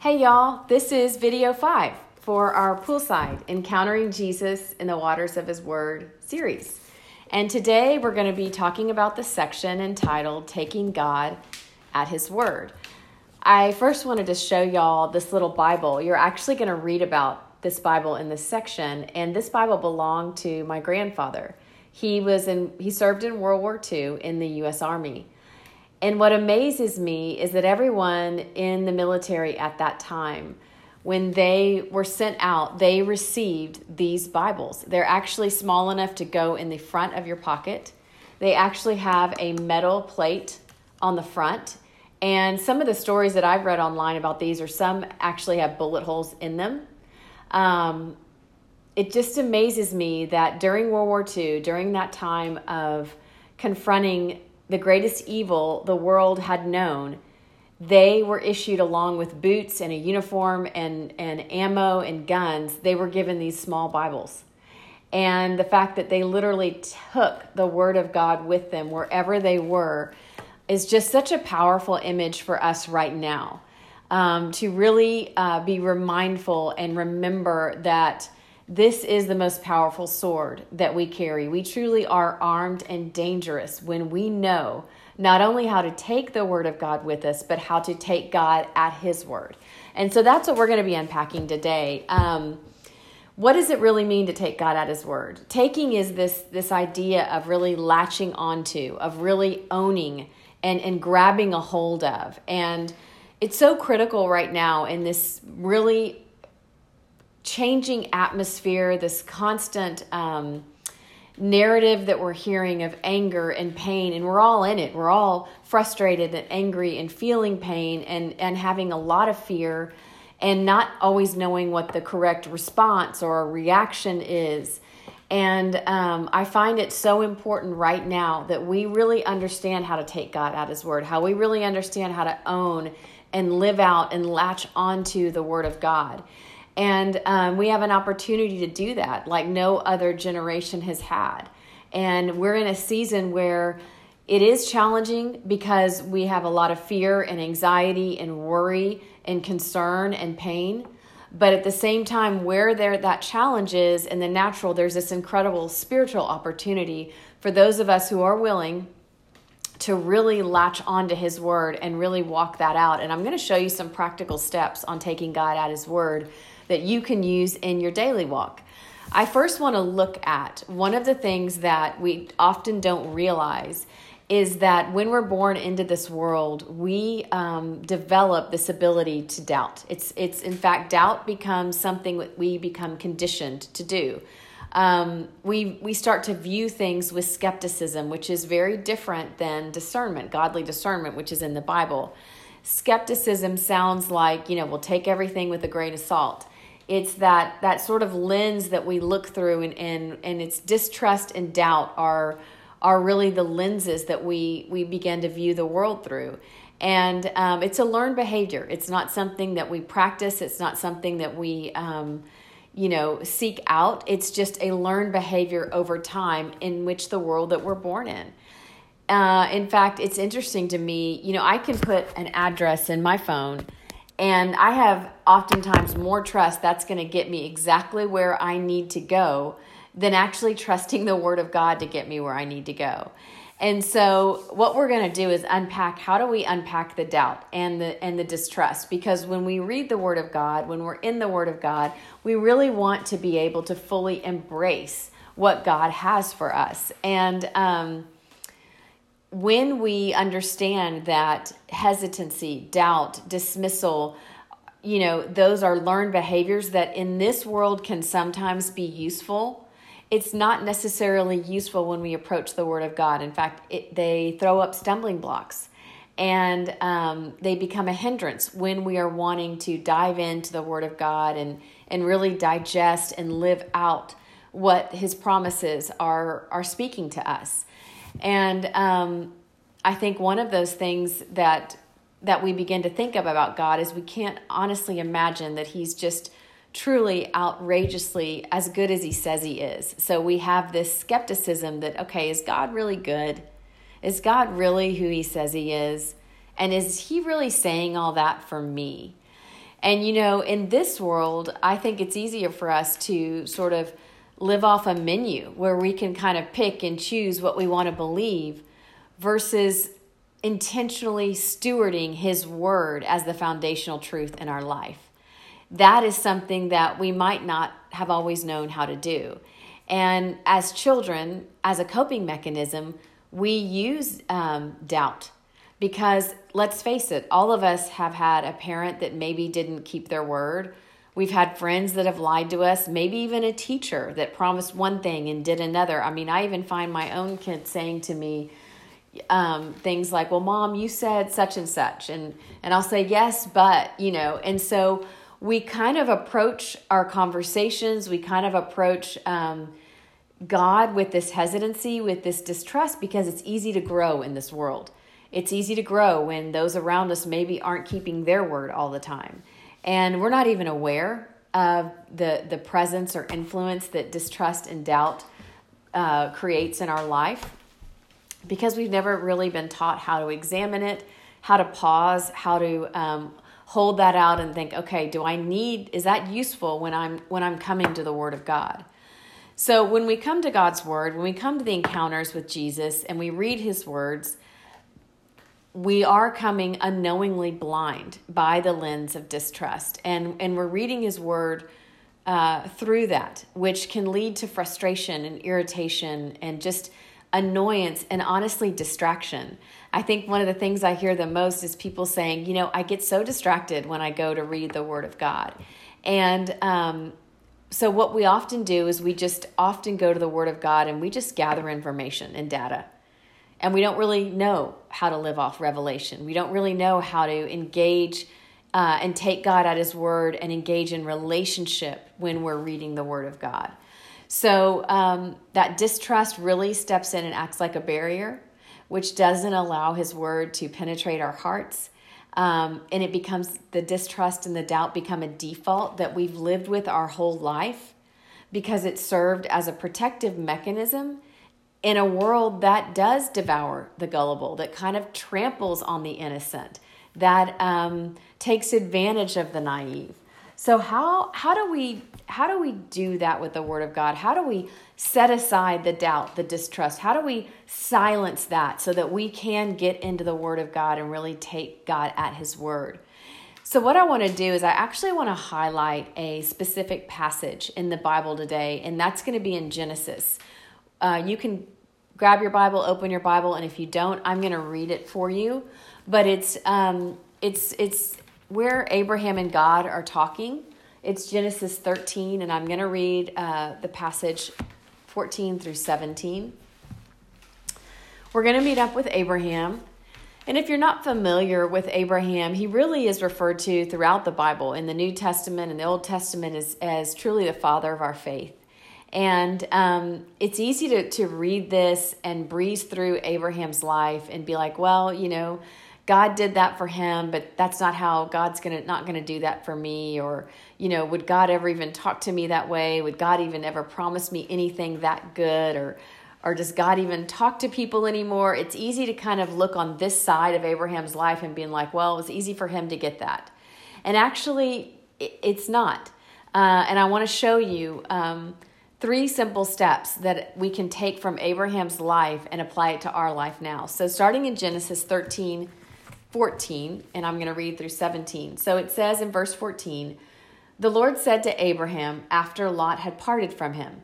Hey y'all, this is video five for our poolside Encountering Jesus in the Waters of His Word series. And today we're going to be talking about the section entitled Taking God at His Word. I first wanted to show y'all this little Bible. You're actually going to read about this Bible in this section, and this Bible belonged to my grandfather. He was in he served in World War II in the US Army. And what amazes me is that everyone in the military at that time, when they were sent out, they received these Bibles. They're actually small enough to go in the front of your pocket. They actually have a metal plate on the front. And some of the stories that I've read online about these are some actually have bullet holes in them. Um, it just amazes me that during World War II, during that time of confronting the greatest evil the world had known, they were issued along with boots and a uniform and, and ammo and guns, they were given these small Bibles. And the fact that they literally took the Word of God with them wherever they were is just such a powerful image for us right now. Um, to really uh, be remindful and remember that this is the most powerful sword that we carry. We truly are armed and dangerous when we know not only how to take the word of God with us, but how to take God at his word. And so that's what we're going to be unpacking today. Um, what does it really mean to take God at his word? Taking is this this idea of really latching onto, of really owning and and grabbing a hold of. And it's so critical right now in this really changing atmosphere, this constant um, narrative that we're hearing of anger and pain, and we're all in it. We're all frustrated and angry and feeling pain and, and having a lot of fear and not always knowing what the correct response or reaction is. And um, I find it so important right now that we really understand how to take God at His word, how we really understand how to own and live out and latch onto the word of God. And um, we have an opportunity to do that like no other generation has had. And we're in a season where it is challenging because we have a lot of fear and anxiety and worry and concern and pain. But at the same time, where there that challenge is in the natural, there's this incredible spiritual opportunity for those of us who are willing to really latch onto his word and really walk that out. And I'm going to show you some practical steps on taking God at his word that you can use in your daily walk. I first want to look at one of the things that we often don't realize is that when we're born into this world, we um, develop this ability to doubt. It's, it's in fact, doubt becomes something that we become conditioned to do. Um, we, we start to view things with skepticism, which is very different than discernment, godly discernment, which is in the Bible. Skepticism sounds like, you know, we'll take everything with a grain of salt it's that that sort of lens that we look through and and, and it's distrust and doubt are are really the lenses that we we begin to view the world through. And um, it's a learned behavior. It's not something that we practice. It's not something that we um, you know seek out. It's just a learned behavior over time in which the world that we're born in. Uh, in fact it's interesting to me you know i can put an address in my phone and I have oftentimes more trust that's going to get me exactly where I need to go than actually trusting the Word of God to get me where I need to go. And so what we're going to do is unpack how do we unpack the doubt and the and the distrust because when we read the word of God, when we're in the word of God, we really want to be able to fully embrace what God has for us. And um, when we understand that hesitancy, doubt, dismissal, you know, those are learned behaviors that in this world can sometimes be useful. It's not necessarily useful when we approach the Word of God. In fact, it, they throw up stumbling blocks and um, they become a hindrance when we are wanting to dive into the Word of God and, and really digest and live out what His promises are, are speaking to us. And um, I think one of those things that that we begin to think of about God is we can't honestly imagine that He's just truly outrageously as good as He says He is. So we have this skepticism that okay, is God really good? Is God really who He says He is? And is He really saying all that for me? And you know, in this world, I think it's easier for us to sort of live off a menu where we can kind of pick and choose what we want to believe versus intentionally stewarding His Word as the foundational truth in our life. That is something that we might not have always known how to do. And as children, as a coping mechanism, we use um, doubt because let's face it, all of us have had a parent that maybe didn't keep their word. We've had friends that have lied to us, maybe even a teacher that promised one thing and did another. I mean, I even find my own kids saying to me, um, things like, "Well, mom, you said such and such," and and I'll say yes, but you know, and so we kind of approach our conversations. We kind of approach um, God with this hesitancy, with this distrust, because it's easy to grow in this world. It's easy to grow when those around us maybe aren't keeping their word all the time, and we're not even aware of the the presence or influence that distrust and doubt uh, creates in our life because we've never really been taught how to examine it, how to pause, how to um, hold that out and think, okay, do I need? Is that useful when I'm when I'm coming to the Word of God? So when we come to God's Word, when we come to the encounters with Jesus and we read His words, we are coming unknowingly blind by the lens of distrust, and and we're reading His Word. Uh, through that, which can lead to frustration and irritation and just annoyance and honestly distraction. I think one of the things I hear the most is people saying, you know, I get so distracted when I go to read the Word of God. And um, so, what we often do is we just often go to the Word of God and we just gather information and data. And we don't really know how to live off revelation. We don't really know how to engage uh, and take God at His Word and engage in relationship when we're reading the Word of God. So um, that distrust really steps in and acts like a barrier, which doesn't allow His word to penetrate our hearts. Um, and it becomes the distrust and the doubt become a default that we've lived with our whole life because it served as a protective mechanism in a world that does devour the gullible, that kind of tramples on the innocent, that um, takes advantage of the naive. So how how do we how do we do that with the word of God? How do we set aside the doubt, the distrust? How do we silence that so that we can get into the word of God and really take God at his word? So what I want to do is I actually want to highlight a specific passage in the Bible today, and that's going to be in Genesis. Uh, you can grab your Bible, open your Bible, and if you don't, I'm going to read it for you. But it's um, it's it's where Abraham and God are talking. It's Genesis 13, and I'm going to read uh, the passage 14 through 17. We're going to meet up with Abraham. And if you're not familiar with Abraham, he really is referred to throughout the Bible in the New Testament and the Old Testament as, as truly the father of our faith. And um, it's easy to, to read this and breeze through Abraham's life and be like, well, you know, God did that for him, but that's not how God's gonna not gonna do that for me. Or, you know, would God ever even talk to me that way? Would God even ever promise me anything that good? Or or does God even talk to people anymore? It's easy to kind of look on this side of Abraham's life and being like, well, it was easy for him to get that. And actually, it's not. Uh, and I want to show you um, three simple steps that we can take from Abraham's life and apply it to our life now. So, starting in Genesis 13 14, and I'm going to read through 17. So it says in verse 14 The Lord said to Abraham after Lot had parted from him,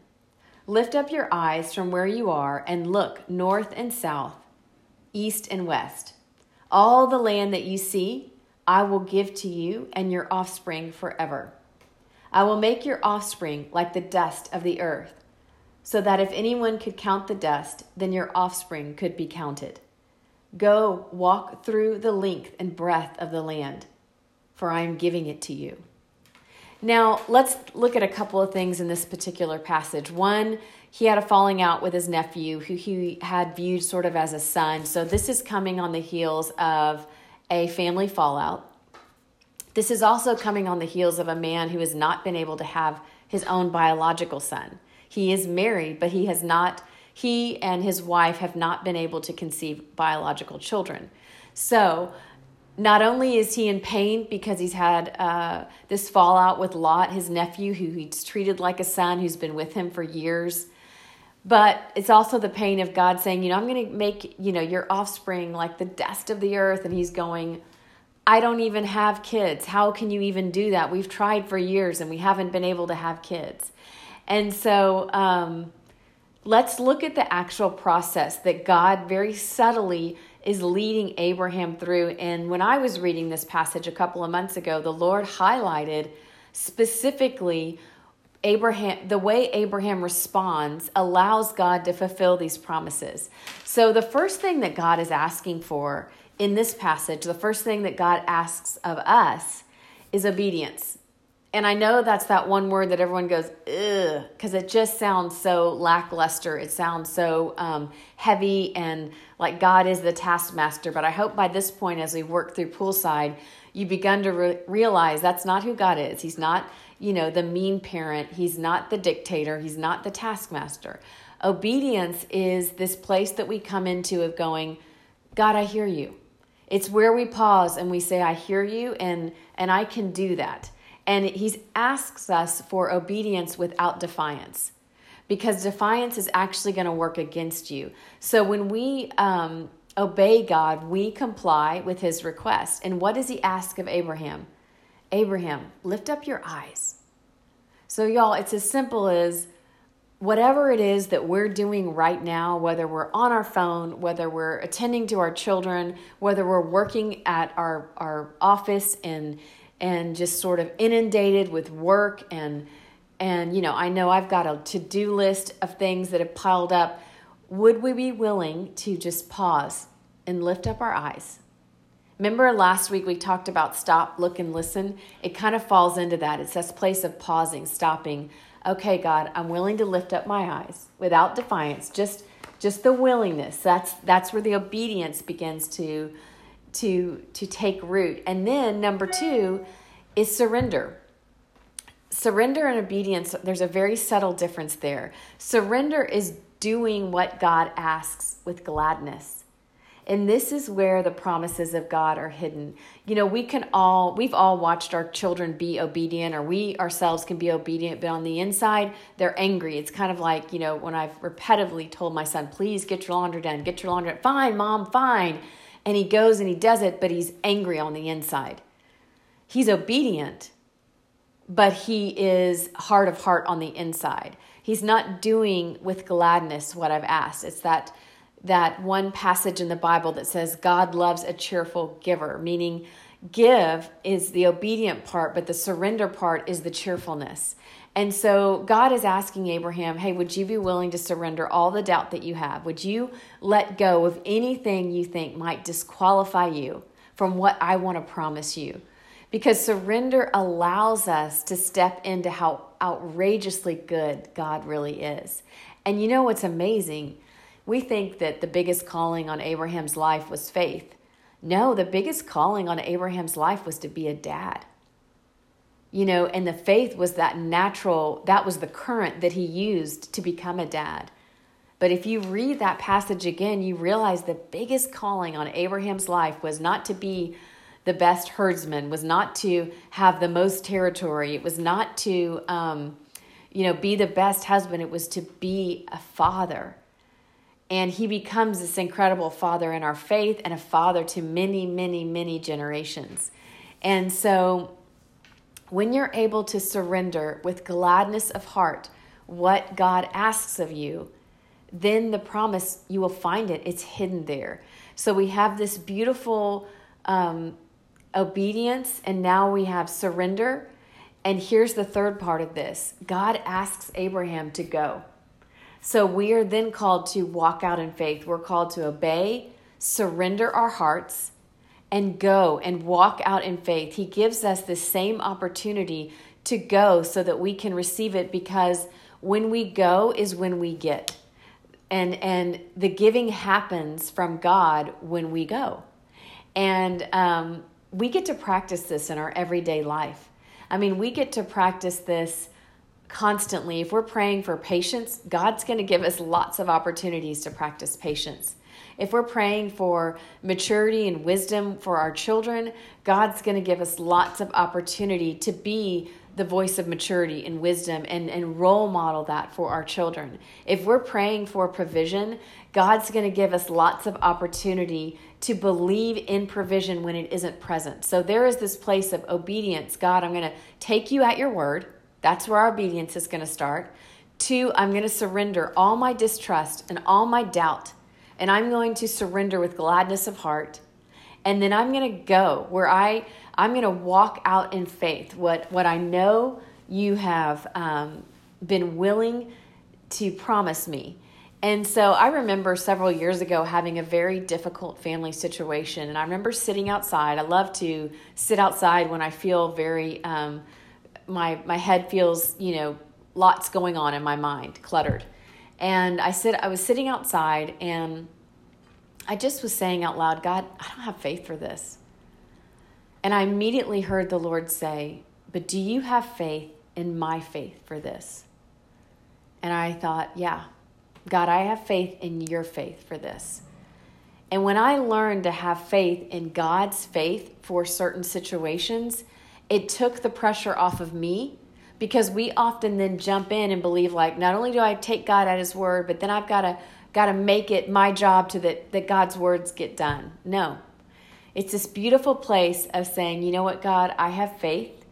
Lift up your eyes from where you are and look north and south, east and west. All the land that you see, I will give to you and your offspring forever. I will make your offspring like the dust of the earth, so that if anyone could count the dust, then your offspring could be counted. Go walk through the length and breadth of the land, for I am giving it to you. Now, let's look at a couple of things in this particular passage. One, he had a falling out with his nephew, who he had viewed sort of as a son. So, this is coming on the heels of a family fallout. This is also coming on the heels of a man who has not been able to have his own biological son. He is married, but he has not he and his wife have not been able to conceive biological children. So, not only is he in pain because he's had uh, this fallout with Lot, his nephew, who he's treated like a son, who's been with him for years, but it's also the pain of God saying, you know, I'm going to make, you know, your offspring like the dust of the earth. And he's going, I don't even have kids. How can you even do that? We've tried for years and we haven't been able to have kids. And so um, let's look at the actual process that God very subtly is leading Abraham through. And when I was reading this passage a couple of months ago, the Lord highlighted specifically Abraham, the way Abraham responds allows God to fulfill these promises. So, the first thing that God is asking for in this passage, the first thing that God asks of us is obedience. And I know that's that one word that everyone goes, ugh, because it just sounds so lackluster. It sounds so um, heavy and like God is the taskmaster. But I hope by this point, as we work through poolside, you begun to re- realize that's not who God is. He's not you know, the mean parent. He's not the dictator. He's not the taskmaster. Obedience is this place that we come into of going, God, I hear you. It's where we pause and we say, I hear you and and I can do that. And he asks us for obedience without defiance because defiance is actually going to work against you. So when we um, obey God, we comply with his request. And what does he ask of Abraham? Abraham, lift up your eyes. So, y'all, it's as simple as whatever it is that we're doing right now, whether we're on our phone, whether we're attending to our children, whether we're working at our, our office and and just sort of inundated with work and and you know, I know I've got a to-do list of things that have piled up. Would we be willing to just pause and lift up our eyes Remember last week we talked about stop, look, and listen? It kind of falls into that. It's this place of pausing, stopping. Okay, God, I'm willing to lift up my eyes without defiance, just just the willingness. That's that's where the obedience begins to to to take root. And then number 2 is surrender. Surrender and obedience, there's a very subtle difference there. Surrender is doing what God asks with gladness. And this is where the promises of God are hidden. You know, we can all, we've all watched our children be obedient, or we ourselves can be obedient, but on the inside, they're angry. It's kind of like, you know, when I've repetitively told my son, please get your laundry done, get your laundry done. Fine, mom, fine. And he goes and he does it, but he's angry on the inside. He's obedient, but he is heart of heart on the inside. He's not doing with gladness what I've asked. It's that that one passage in the Bible that says God loves a cheerful giver, meaning give is the obedient part, but the surrender part is the cheerfulness. And so God is asking Abraham, hey, would you be willing to surrender all the doubt that you have? Would you let go of anything you think might disqualify you from what I want to promise you? Because surrender allows us to step into how outrageously good God really is. And you know what's amazing? We think that the biggest calling on Abraham's life was faith. No, the biggest calling on Abraham's life was to be a dad. You know, and the faith was that natural, that was the current that he used to become a dad. But if you read that passage again, you realize the biggest calling on Abraham's life was not to be the best herdsman, was not to have the most territory, it was not to, um, you know, be the best husband, it was to be a father and he becomes this incredible father in our faith and a father to many, many, many generations. And so, when you're able to surrender with gladness of heart what God asks of you, then the promise, you will find it. It's hidden there. So, we have this beautiful um, obedience, and now we have surrender. And here's the third part of this God asks Abraham to go. So we are then called to walk out in faith. We're called to obey, surrender our hearts, and go and walk out in faith. He gives us the same opportunity to go so that we can receive it because when we go is when we get. And and the giving happens from God when we go. And um, we get to practice this in our everyday life. I mean, we get to practice this constantly, if we're praying for patience, God's going to give us lots of opportunities to practice patience. if we're praying for maturity and wisdom for our children, God's going to give us lots of opportunity to be the voice of maturity and wisdom and, and role model that for our children. If we're praying for provision, God's going to give us lots of opportunity to believe in provision when it isn't present. So there is this place of obedience. God, I'm going to take you at your word. That's where our obedience is going to start. Two, I'm going to surrender all my distrust and all my doubt, and I'm going to surrender with gladness of heart. And then I'm going to go where I I'm going to walk out in faith what what I know you have um, been willing to promise me. And so I remember several years ago having a very difficult family situation, and I remember sitting outside. I love to sit outside when I feel very um, my my head feels you know lots going on in my mind, cluttered. And I said I was sitting outside and I just was saying out loud, God, I don't have faith for this. And I immediately heard the Lord say, But do you have faith in my faith for this? And I thought, Yeah, God, I have faith in your faith for this. And when I learned to have faith in God's faith for certain situations, it took the pressure off of me because we often then jump in and believe like not only do I take God at his word, but then I've got to got to make it my job to that that God's words get done. No. It's this beautiful place of saying, "You know what, God, I have faith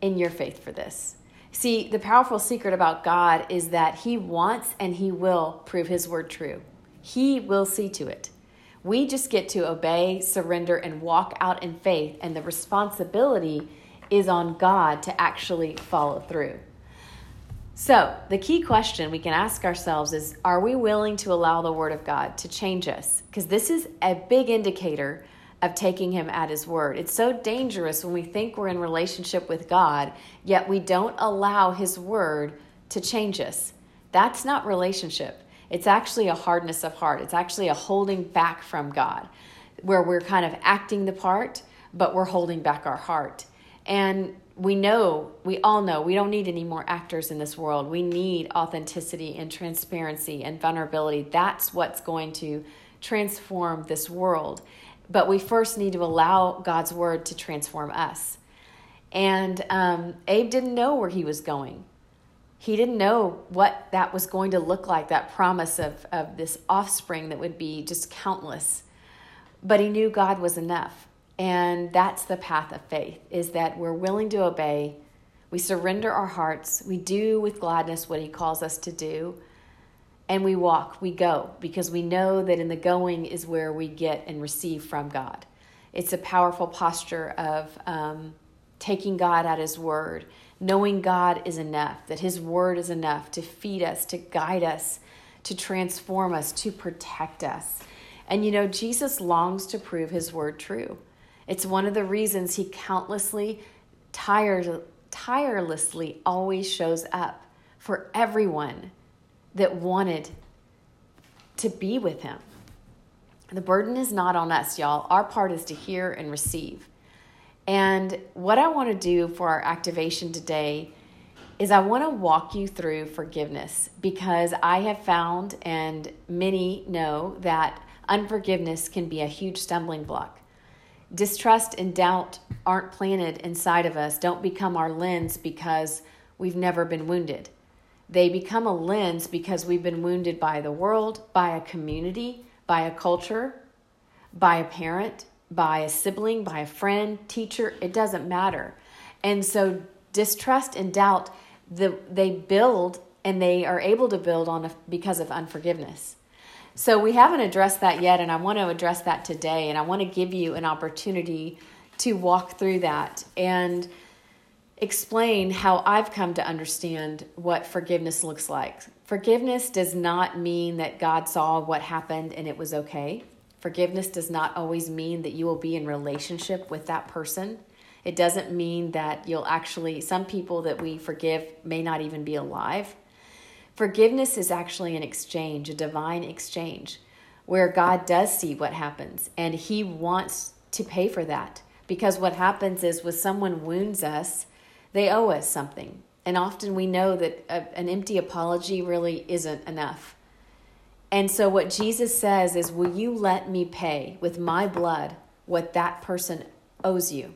in your faith for this." See, the powerful secret about God is that he wants and he will prove his word true. He will see to it. We just get to obey, surrender and walk out in faith and the responsibility is on God to actually follow through. So, the key question we can ask ourselves is Are we willing to allow the Word of God to change us? Because this is a big indicator of taking Him at His Word. It's so dangerous when we think we're in relationship with God, yet we don't allow His Word to change us. That's not relationship. It's actually a hardness of heart, it's actually a holding back from God, where we're kind of acting the part, but we're holding back our heart. And we know, we all know, we don't need any more actors in this world. We need authenticity and transparency and vulnerability. That's what's going to transform this world. But we first need to allow God's word to transform us. And um, Abe didn't know where he was going. He didn't know what that was going to look like, that promise of, of this offspring that would be just countless. But he knew God was enough. And that's the path of faith is that we're willing to obey. We surrender our hearts. We do with gladness what he calls us to do. And we walk, we go, because we know that in the going is where we get and receive from God. It's a powerful posture of um, taking God at his word, knowing God is enough, that his word is enough to feed us, to guide us, to transform us, to protect us. And you know, Jesus longs to prove his word true. It's one of the reasons he countlessly, tired, tirelessly always shows up for everyone that wanted to be with him. The burden is not on us, y'all. Our part is to hear and receive. And what I want to do for our activation today is I want to walk you through forgiveness because I have found, and many know, that unforgiveness can be a huge stumbling block. Distrust and doubt aren't planted inside of us, don't become our lens because we've never been wounded. They become a lens because we've been wounded by the world, by a community, by a culture, by a parent, by a sibling, by a friend, teacher, it doesn't matter. And so distrust and doubt the, they build and they are able to build on a, because of unforgiveness. So we haven't addressed that yet, and I want to address that today, and I want to give you an opportunity to walk through that and explain how I've come to understand what forgiveness looks like. Forgiveness does not mean that God saw what happened and it was okay. Forgiveness does not always mean that you will be in relationship with that person. It doesn't mean that you'll actually, some people that we forgive may not even be alive. Forgiveness is actually an exchange, a divine exchange, where God does see what happens and He wants to pay for that. Because what happens is when someone wounds us, they owe us something. And often we know that a, an empty apology really isn't enough. And so, what Jesus says is, Will you let me pay with my blood what that person owes you?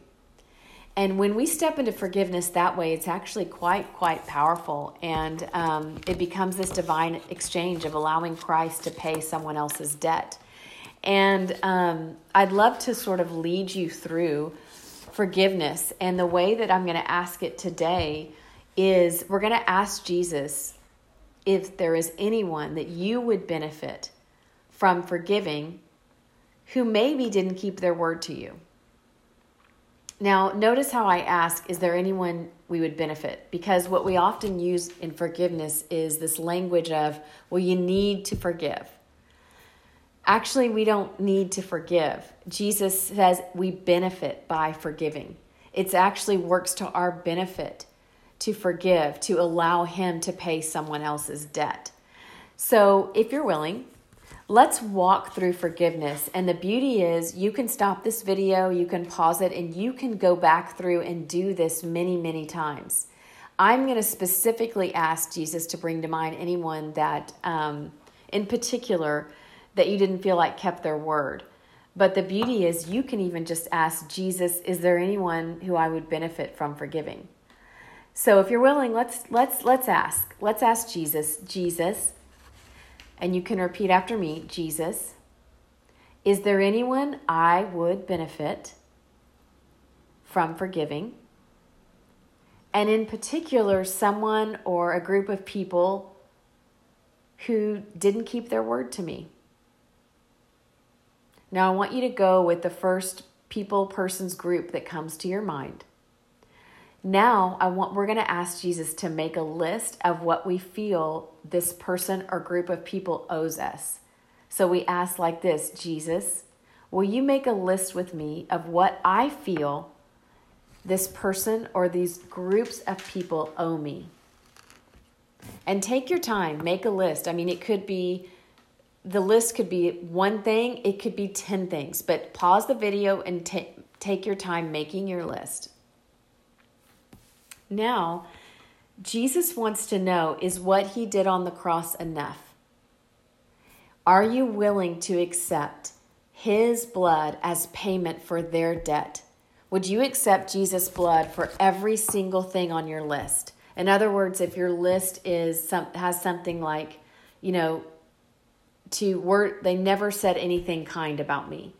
And when we step into forgiveness that way, it's actually quite, quite powerful. And um, it becomes this divine exchange of allowing Christ to pay someone else's debt. And um, I'd love to sort of lead you through forgiveness. And the way that I'm going to ask it today is we're going to ask Jesus if there is anyone that you would benefit from forgiving who maybe didn't keep their word to you. Now, notice how I ask, is there anyone we would benefit? Because what we often use in forgiveness is this language of, well, you need to forgive. Actually, we don't need to forgive. Jesus says we benefit by forgiving. It actually works to our benefit to forgive, to allow Him to pay someone else's debt. So, if you're willing, let's walk through forgiveness. And the beauty is, you can stop this video, you can pause it, and you can go back through and do this many, many times. I'm going to specifically ask Jesus to bring to mind anyone that, um, in particular, that you didn't feel like kept their word. But the beauty is, you can even just ask Jesus, is there anyone who I would benefit from forgiving? So if you're willing, let's let's let's ask. Let's ask Jesus, Jesus, and you can repeat after me, Jesus, is there anyone I would benefit from forgiving? And in particular, someone or a group of people who didn't keep their word to me. Now, I want you to go with the first people, persons, group that comes to your mind. Now, I want we're going to ask Jesus to make a list of what we feel this person or group of people owes us. So we ask like this, Jesus, will you make a list with me of what I feel this person or these groups of people owe me? And take your time, make a list. I mean, it could be the list could be one thing, it could be 10 things, but pause the video and t- take your time making your list. Now, Jesus wants to know is what he did on the cross enough? Are you willing to accept his blood as payment for their debt? Would you accept Jesus' blood for every single thing on your list? In other words, if your list is some, has something like, you know, to word they never said anything kind about me.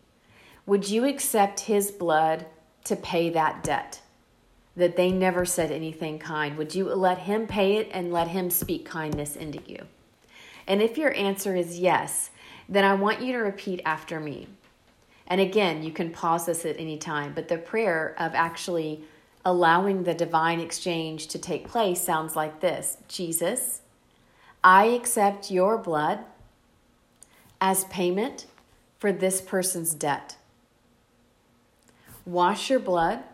Would you accept his blood to pay that debt? That they never said anything kind. Would you let him pay it and let him speak kindness into you? And if your answer is yes, then I want you to repeat after me. And again, you can pause this at any time, but the prayer of actually allowing the divine exchange to take place sounds like this Jesus, I accept your blood as payment for this person's debt. Wash your blood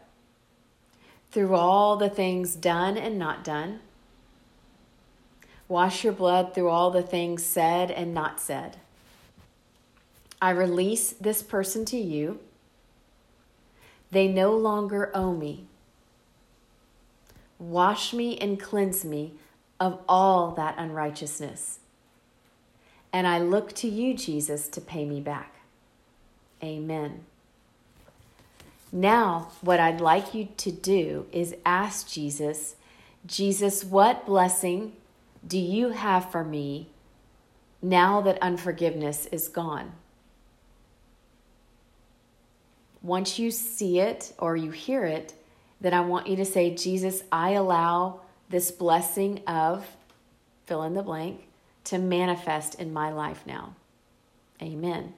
through all the things done and not done. Wash your blood through all the things said and not said. I release this person to you. They no longer owe me. Wash me and cleanse me of all that unrighteousness and I look to you, Jesus, to pay me back. Amen. Now, what I'd like you to do is ask Jesus, Jesus, what blessing do you have for me now that unforgiveness is gone? Once you see it or you hear it, then I want you to say, Jesus, I allow this blessing of fill in the blank to manifest in my life now. Amen.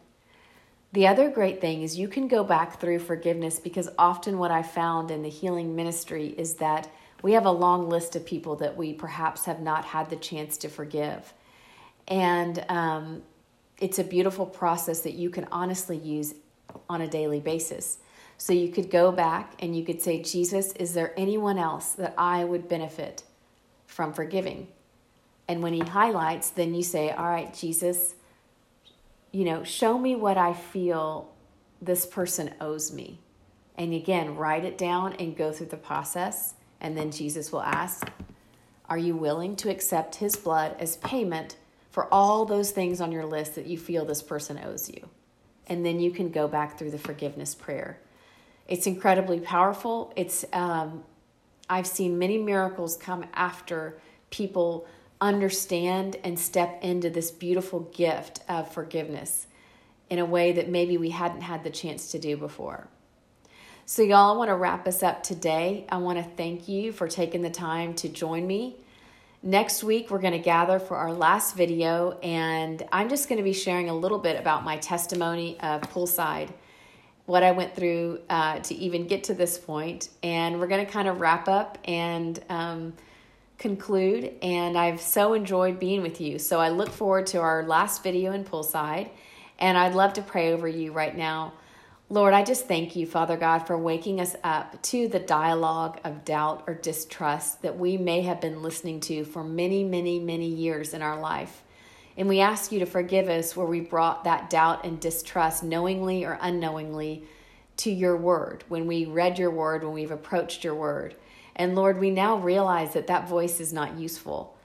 The other great thing is you can go back through forgiveness because often what I found in the healing ministry is that we have a long list of people that we perhaps have not had the chance to forgive. And um, it's a beautiful process that you can honestly use on a daily basis. So you could go back and you could say, Jesus, is there anyone else that I would benefit from forgiving? And when he highlights, then you say, All right, Jesus, you know, show me what I feel this person owes me. And again, write it down and go through the process. And then Jesus will ask, Are you willing to accept his blood as payment for all those things on your list that you feel this person owes you. And then you can go back through the forgiveness prayer. It's incredibly powerful. It's um, I've seen many miracles come after people understand and step into this beautiful gift of forgiveness in a way that maybe we hadn't had the chance to do before. So, y'all, I want to wrap us up today. I want to thank you for taking the time to join me. Next week, we're going to gather for our last video, and I'm just going to be sharing a little bit about my testimony of poolside, what I went through uh, to even get to this point, and we're going to kind of wrap up and um, conclude. And I've so enjoyed being with you. So I look forward to our last video in poolside, and I'd love to pray over you right now. Lord, I just thank you, Father God, for waking us up to the dialogue of doubt or distrust that we may have been listening to for many, many, many years in our life. And we ask you to forgive us where we brought that doubt and distrust knowingly or unknowingly to your word, when we read your word, when we've approached your word. And Lord, we now realize that that voice is not useful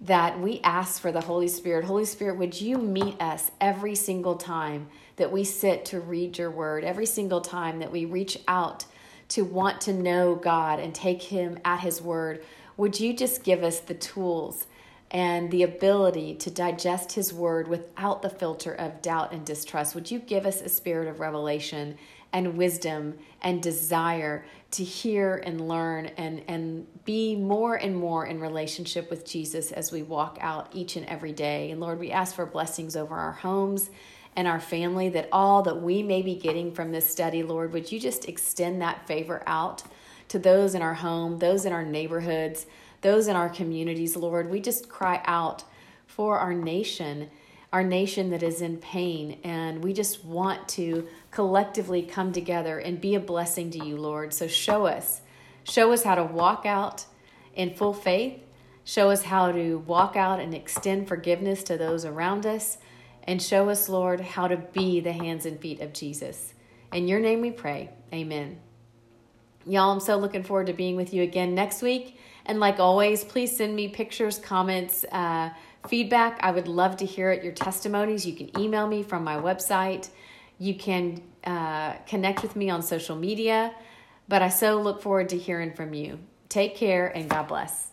that we ask for the Holy Spirit. Holy Spirit, would you meet us every single time that we sit to read your word, every single time that we reach out to want to know God and take Him at His word? Would you just give us the tools and the ability to digest His word without the filter of doubt and distrust? Would you give us a spirit of revelation and wisdom and desire to hear and learn and, and be more and more in relationship with Jesus as we walk out each and every day. And Lord, we ask for blessings over our homes and our family, that all that we may be getting from this study, Lord, would you just extend that favor out to those in our home, those in our neighborhoods, those in our communities, Lord. We just cry out for our nation our nation that is in pain. And we just want to collectively come together and be a blessing to you, Lord. So show us. Show us how to walk out in full faith. Show us how to walk out and extend forgiveness to those around us. And show us, Lord, how to be the hands and feet of Jesus. In your name we pray. Amen. Y'all, I'm so looking forward to being with you again next week. And like always, please send me pictures, comments, uh, feedback. I would love to hear it, your testimonies. You can email me from my website. You can uh, connect with me on social media. But I so look forward to hearing from you. Take care and God bless.